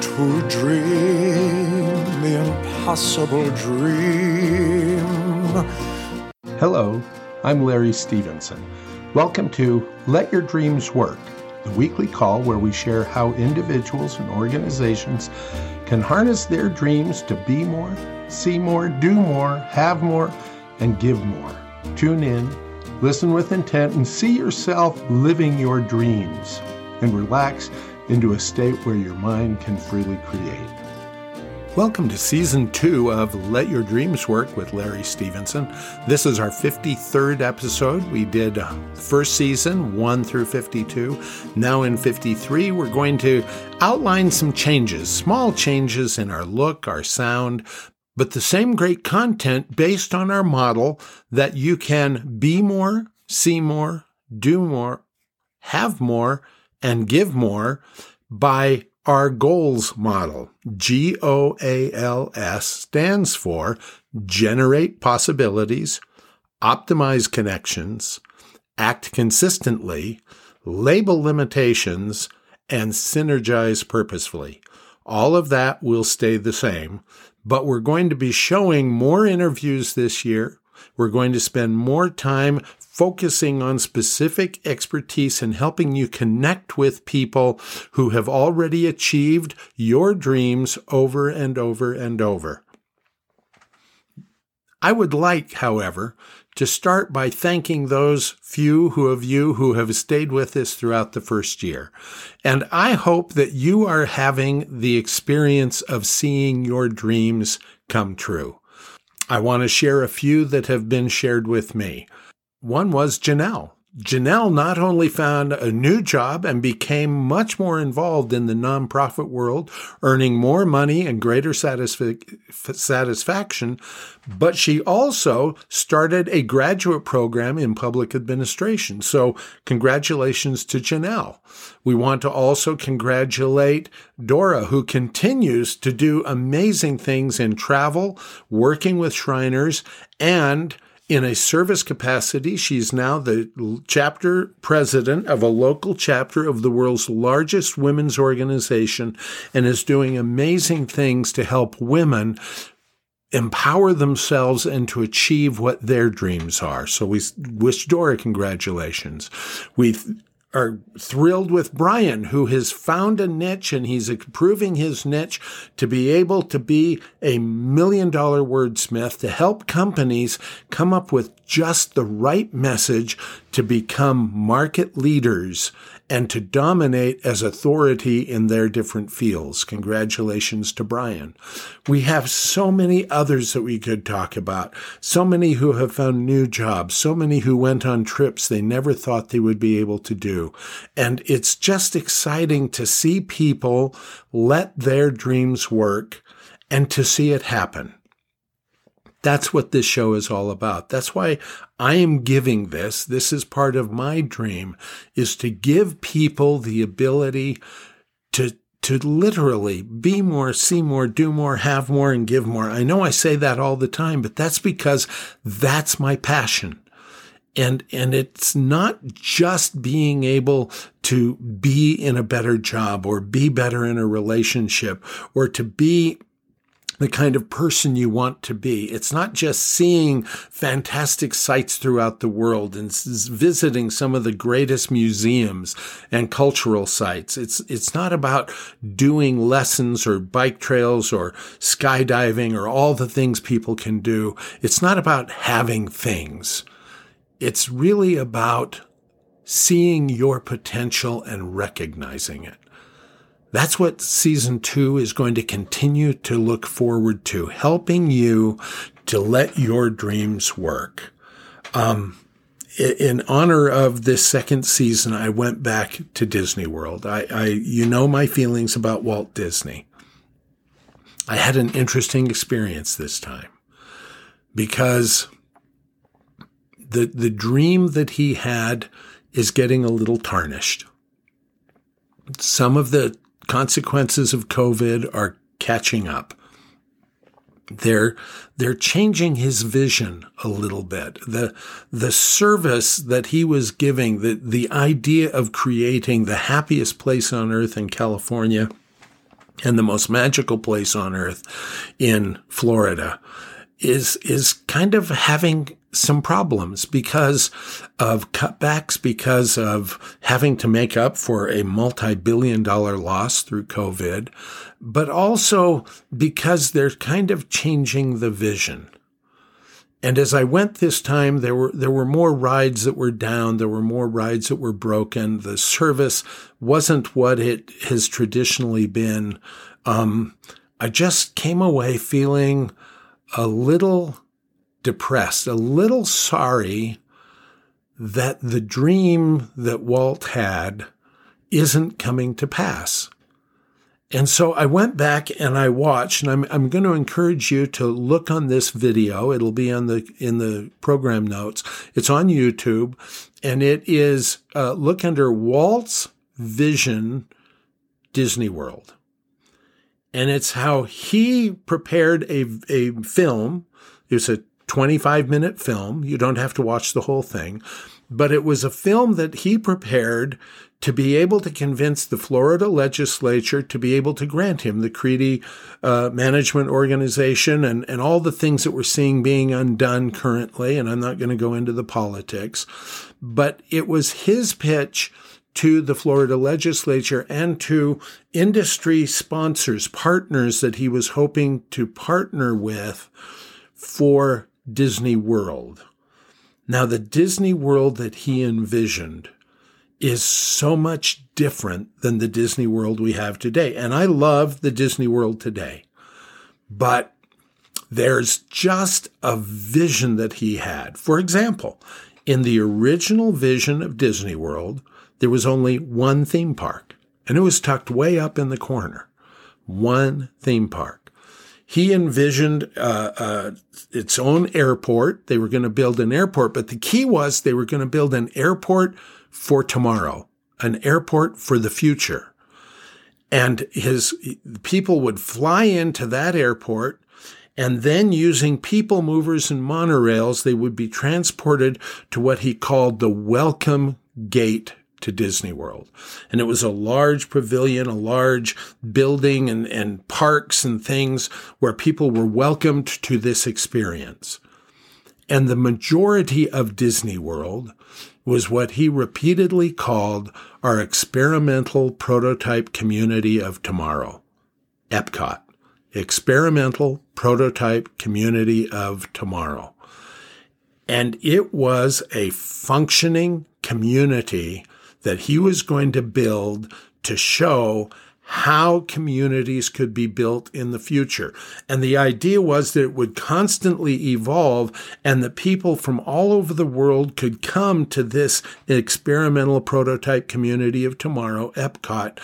to dream the impossible dream. Hello, I'm Larry Stevenson. Welcome to Let Your Dreams Work, the weekly call where we share how individuals and organizations can harness their dreams to be more, see more, do more, have more, and give more. Tune in, listen with intent, and see yourself living your dreams, and relax into a state where your mind can freely create. Welcome to season two of Let Your Dreams Work with Larry Stevenson. This is our 53rd episode. We did uh, first season, 1 through 52. Now in 53, we're going to outline some changes, small changes in our look, our sound, but the same great content based on our model that you can be more, see more, do more, have more, and give more by our goals model. G O A L S stands for generate possibilities, optimize connections, act consistently, label limitations, and synergize purposefully. All of that will stay the same, but we're going to be showing more interviews this year. We're going to spend more time focusing on specific expertise and helping you connect with people who have already achieved your dreams over and over and over. I would like, however, to start by thanking those few who of you who have stayed with us throughout the first year. And I hope that you are having the experience of seeing your dreams come true. I want to share a few that have been shared with me. One was Janelle. Janelle not only found a new job and became much more involved in the nonprofit world, earning more money and greater satisfi- satisfaction, but she also started a graduate program in public administration. So, congratulations to Janelle. We want to also congratulate Dora, who continues to do amazing things in travel, working with Shriners, and in a service capacity, she's now the chapter president of a local chapter of the world's largest women's organization and is doing amazing things to help women empower themselves and to achieve what their dreams are. So we wish Dora congratulations. We are thrilled with Brian, who has found a niche and he's improving his niche to be able to be a million dollar wordsmith to help companies come up with just the right message to become market leaders and to dominate as authority in their different fields. Congratulations to Brian. We have so many others that we could talk about. So many who have found new jobs, so many who went on trips they never thought they would be able to do. And it's just exciting to see people let their dreams work and to see it happen. That's what this show is all about. That's why I am giving this. This is part of my dream is to give people the ability to to literally be more, see more, do more, have more, and give more. I know I say that all the time, but that's because that's my passion. And, and it's not just being able to be in a better job or be better in a relationship or to be the kind of person you want to be. It's not just seeing fantastic sights throughout the world and visiting some of the greatest museums and cultural sites. It's, it's not about doing lessons or bike trails or skydiving or all the things people can do. It's not about having things. It's really about seeing your potential and recognizing it. That's what season two is going to continue to look forward to, helping you to let your dreams work. Um, in honor of this second season, I went back to Disney World. I, I, you know my feelings about Walt Disney. I had an interesting experience this time because the, the dream that he had is getting a little tarnished. Some of the consequences of COVID are catching up. They're, they're changing his vision a little bit. The, the service that he was giving, the, the idea of creating the happiest place on earth in California and the most magical place on earth in Florida is is kind of having some problems because of cutbacks, because of having to make up for a multi-billion dollar loss through COVID, but also because they're kind of changing the vision. And as I went this time, there were there were more rides that were down. There were more rides that were broken. The service wasn't what it has traditionally been. Um, I just came away feeling a little depressed, a little sorry that the dream that Walt had isn't coming to pass. And so I went back and I watched, and I'm, I'm going to encourage you to look on this video. It'll be on the, in the program notes. It's on YouTube and it is, uh, look under Walt's Vision Disney World. And it's how he prepared a, a film. It was a 25 minute film. You don't have to watch the whole thing, but it was a film that he prepared to be able to convince the Florida legislature to be able to grant him the Creedy uh, Management Organization and, and all the things that we're seeing being undone currently. And I'm not going to go into the politics, but it was his pitch to the Florida legislature and to industry sponsors, partners that he was hoping to partner with for Disney World. Now, the Disney World that he envisioned is so much different than the Disney World we have today. And I love the Disney World today, but there's just a vision that he had. For example, in the original vision of Disney World, there was only one theme park, and it was tucked way up in the corner. One theme park. He envisioned uh, uh, its own airport. They were going to build an airport, but the key was they were going to build an airport for tomorrow, an airport for the future. And his people would fly into that airport and then using people movers and monorails, they would be transported to what he called the welcome gate to Disney World. And it was a large pavilion, a large building and, and parks and things where people were welcomed to this experience. And the majority of Disney World was what he repeatedly called our experimental prototype community of tomorrow, Epcot. Experimental prototype community of tomorrow. And it was a functioning community that he was going to build to show how communities could be built in the future. And the idea was that it would constantly evolve and that people from all over the world could come to this experimental prototype community of tomorrow, Epcot,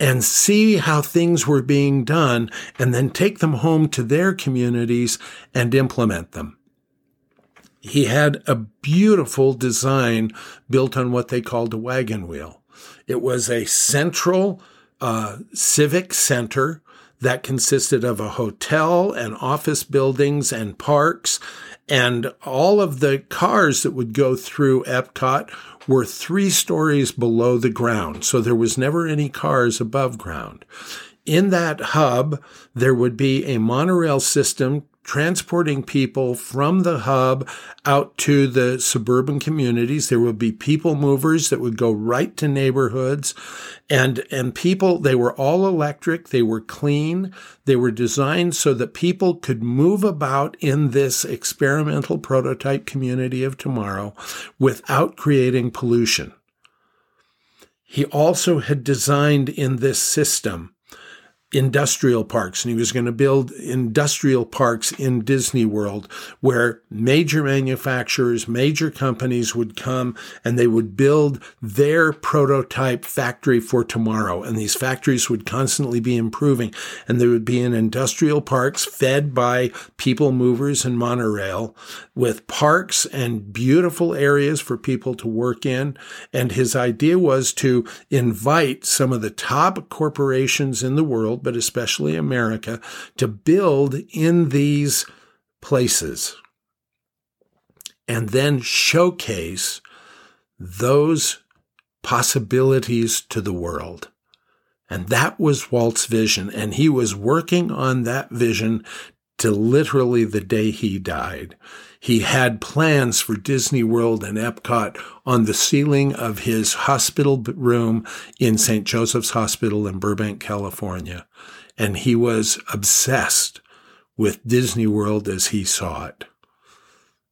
and see how things were being done and then take them home to their communities and implement them. He had a beautiful design built on what they called a wagon wheel. It was a central uh, civic center that consisted of a hotel and office buildings and parks. And all of the cars that would go through Epcot were three stories below the ground. So there was never any cars above ground. In that hub, there would be a monorail system transporting people from the hub out to the suburban communities. There would be people movers that would go right to neighborhoods and, and people, they were all electric. They were clean. They were designed so that people could move about in this experimental prototype community of tomorrow without creating pollution. He also had designed in this system industrial parks and he was going to build industrial parks in Disney World where major manufacturers, major companies would come and they would build their prototype factory for tomorrow. And these factories would constantly be improving and they would be in industrial parks fed by people movers and monorail with parks and beautiful areas for people to work in. And his idea was to invite some of the top corporations in the world but especially America, to build in these places and then showcase those possibilities to the world. And that was Walt's vision. And he was working on that vision to literally the day he died. He had plans for Disney World and Epcot on the ceiling of his hospital room in St. Joseph's Hospital in Burbank, California. And he was obsessed with Disney World as he saw it.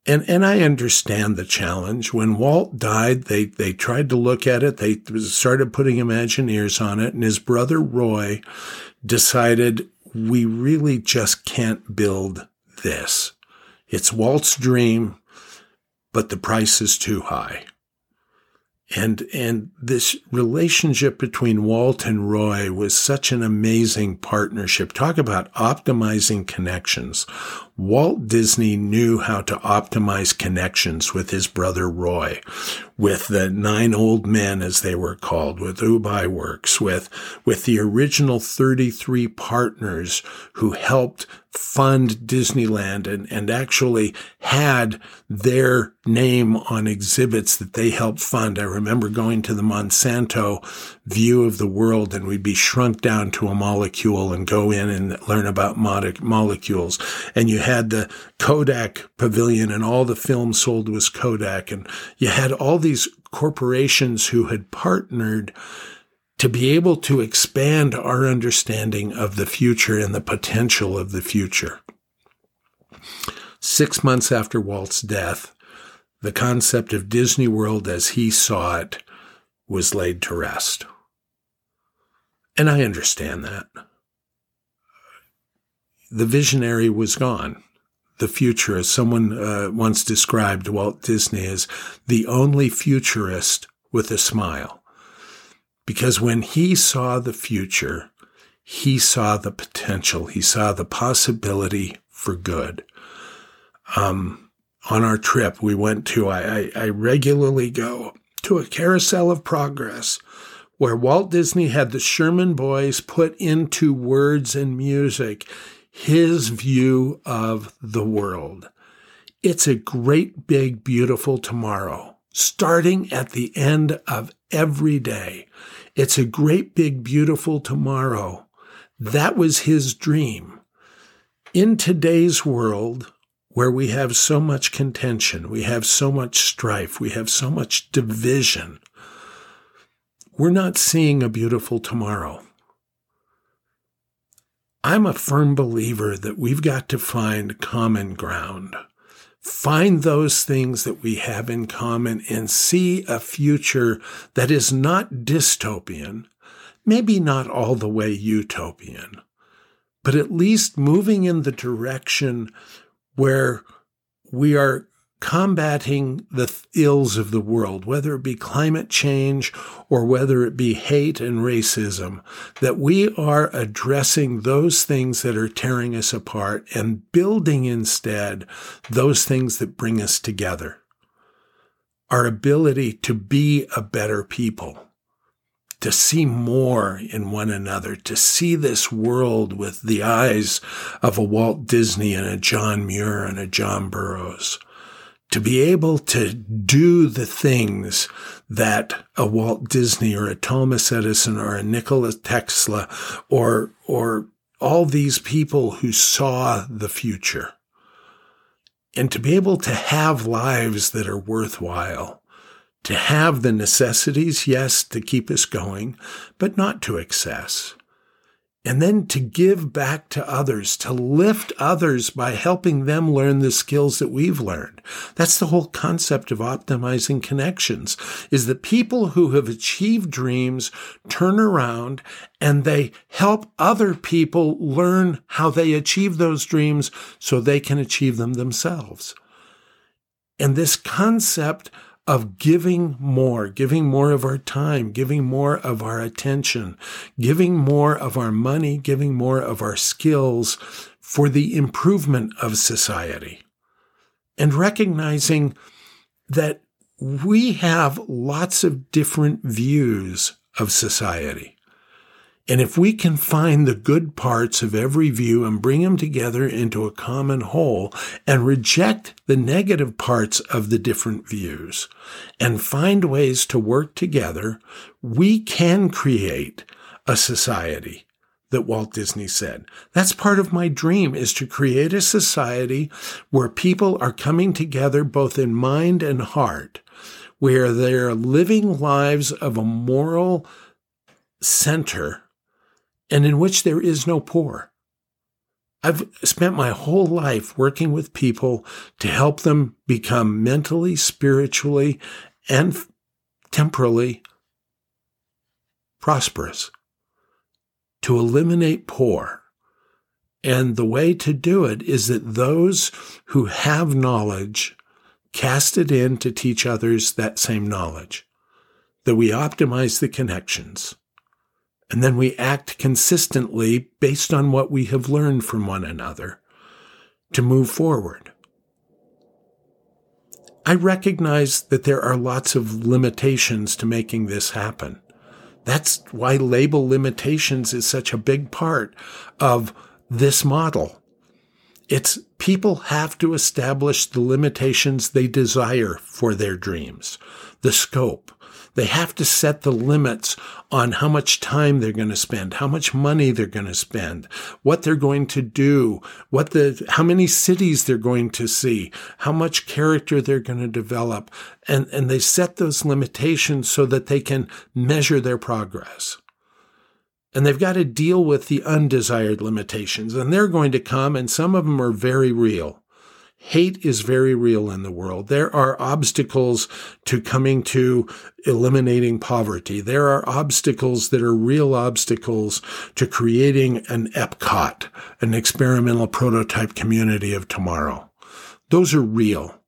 And, and I understand the challenge. When Walt died, they, they tried to look at it. They started putting Imagineers on it. And his brother Roy decided we really just can't build this. It's Walt's dream, but the price is too high. And, and this relationship between Walt and Roy was such an amazing partnership. Talk about optimizing connections. Walt Disney knew how to optimize connections with his brother Roy, with the nine old men, as they were called, with Ub Iwerks, with, with the original 33 partners who helped fund Disneyland and, and actually had their name on exhibits that they helped fund. I remember going to the Monsanto view of the world and we'd be shrunk down to a molecule and go in and learn about molecules. And you had the Kodak pavilion and all the film sold was Kodak. And you had all these corporations who had partnered to be able to expand our understanding of the future and the potential of the future. Six months after Walt's death, the concept of Disney World as he saw it was laid to rest. And I understand that. The visionary was gone. The future, as someone uh, once described Walt Disney as the only futurist with a smile. Because when he saw the future, he saw the potential, he saw the possibility for good. Um, on our trip, we went to, I, I, I regularly go to a carousel of progress where Walt Disney had the Sherman boys put into words and music his view of the world. It's a great, big, beautiful tomorrow, starting at the end of every day. It's a great, big, beautiful tomorrow. That was his dream. In today's world, where we have so much contention, we have so much strife, we have so much division, we're not seeing a beautiful tomorrow. I'm a firm believer that we've got to find common ground. Find those things that we have in common and see a future that is not dystopian, maybe not all the way utopian, but at least moving in the direction where we are combating the ills of the world, whether it be climate change or whether it be hate and racism, that we are addressing those things that are tearing us apart and building instead those things that bring us together. Our ability to be a better people to see more in one another, to see this world with the eyes of a Walt Disney and a John Muir and a John Burroughs, to be able to do the things that a Walt Disney or a Thomas Edison or a Nikola Tesla or, or all these people who saw the future. And to be able to have lives that are worthwhile to have the necessities, yes, to keep us going, but not to excess. And then to give back to others, to lift others by helping them learn the skills that we've learned. That's the whole concept of optimizing connections is that people who have achieved dreams turn around and they help other people learn how they achieve those dreams so they can achieve them themselves. And this concept of giving more, giving more of our time, giving more of our attention, giving more of our money, giving more of our skills for the improvement of society. And recognizing that we have lots of different views of society. And if we can find the good parts of every view and bring them together into a common whole and reject the negative parts of the different views and find ways to work together, we can create a society that Walt Disney said. That's part of my dream is to create a society where people are coming together both in mind and heart, where they're living lives of a moral center and in which there is no poor. I've spent my whole life working with people to help them become mentally, spiritually, and temporally prosperous to eliminate poor. And the way to do it is that those who have knowledge cast it in to teach others that same knowledge, that we optimize the connections, and then we act consistently based on what we have learned from one another to move forward. I recognize that there are lots of limitations to making this happen. That's why label limitations is such a big part of this model. It's people have to establish the limitations they desire for their dreams, the scope, they have to set the limits on how much time they're going to spend, how much money they're going to spend, what they're going to do, what the, how many cities they're going to see, how much character they're going to develop. And, and they set those limitations so that they can measure their progress. And they've got to deal with the undesired limitations and they're going to come and some of them are very real. Hate is very real in the world. There are obstacles to coming to eliminating poverty. There are obstacles that are real obstacles to creating an Epcot, an experimental prototype community of tomorrow. Those are real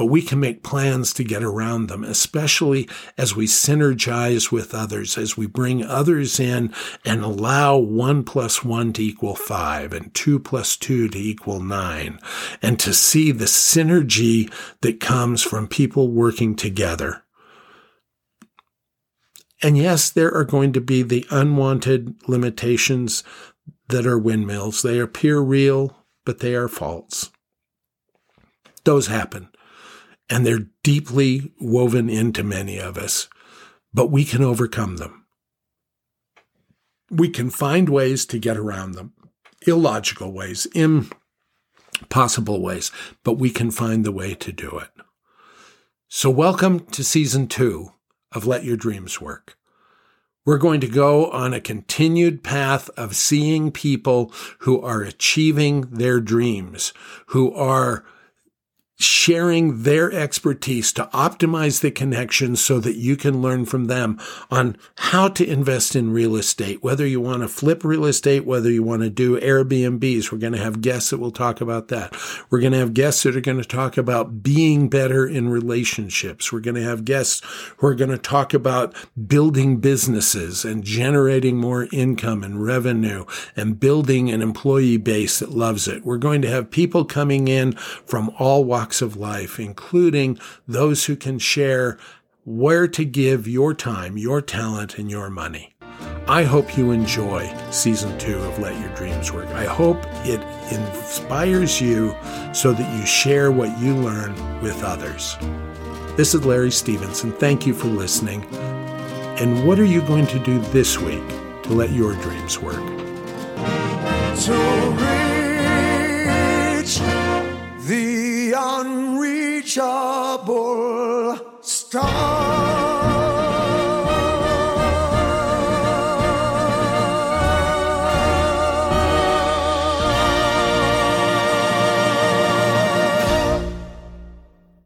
but we can make plans to get around them, especially as we synergize with others, as we bring others in and allow one plus one to equal five and two plus two to equal nine, and to see the synergy that comes from people working together. And yes, there are going to be the unwanted limitations that are windmills. They appear real, but they are false. Those happen and they're deeply woven into many of us, but we can overcome them. We can find ways to get around them, illogical ways, impossible ways, but we can find the way to do it. So, welcome to season two of Let Your Dreams Work. We're going to go on a continued path of seeing people who are achieving their dreams, who are sharing their expertise to optimize the connection so that you can learn from them on how to invest in real estate, whether you want to flip real estate, whether you want to do Airbnbs. We're going to have guests that will talk about that. We're going to have guests that are going to talk about being better in relationships. We're going to have guests who are going to talk about building businesses and generating more income and revenue and building an employee base that loves it. We're going to have people coming in from all walks walks of life, including those who can share where to give your time, your talent, and your money. I hope you enjoy season two of Let Your Dreams Work. I hope it inspires you so that you share what you learn with others. This is Larry Stevenson. Thank you for listening. And what are you going to do this week to let your dreams work? To the unreachable star.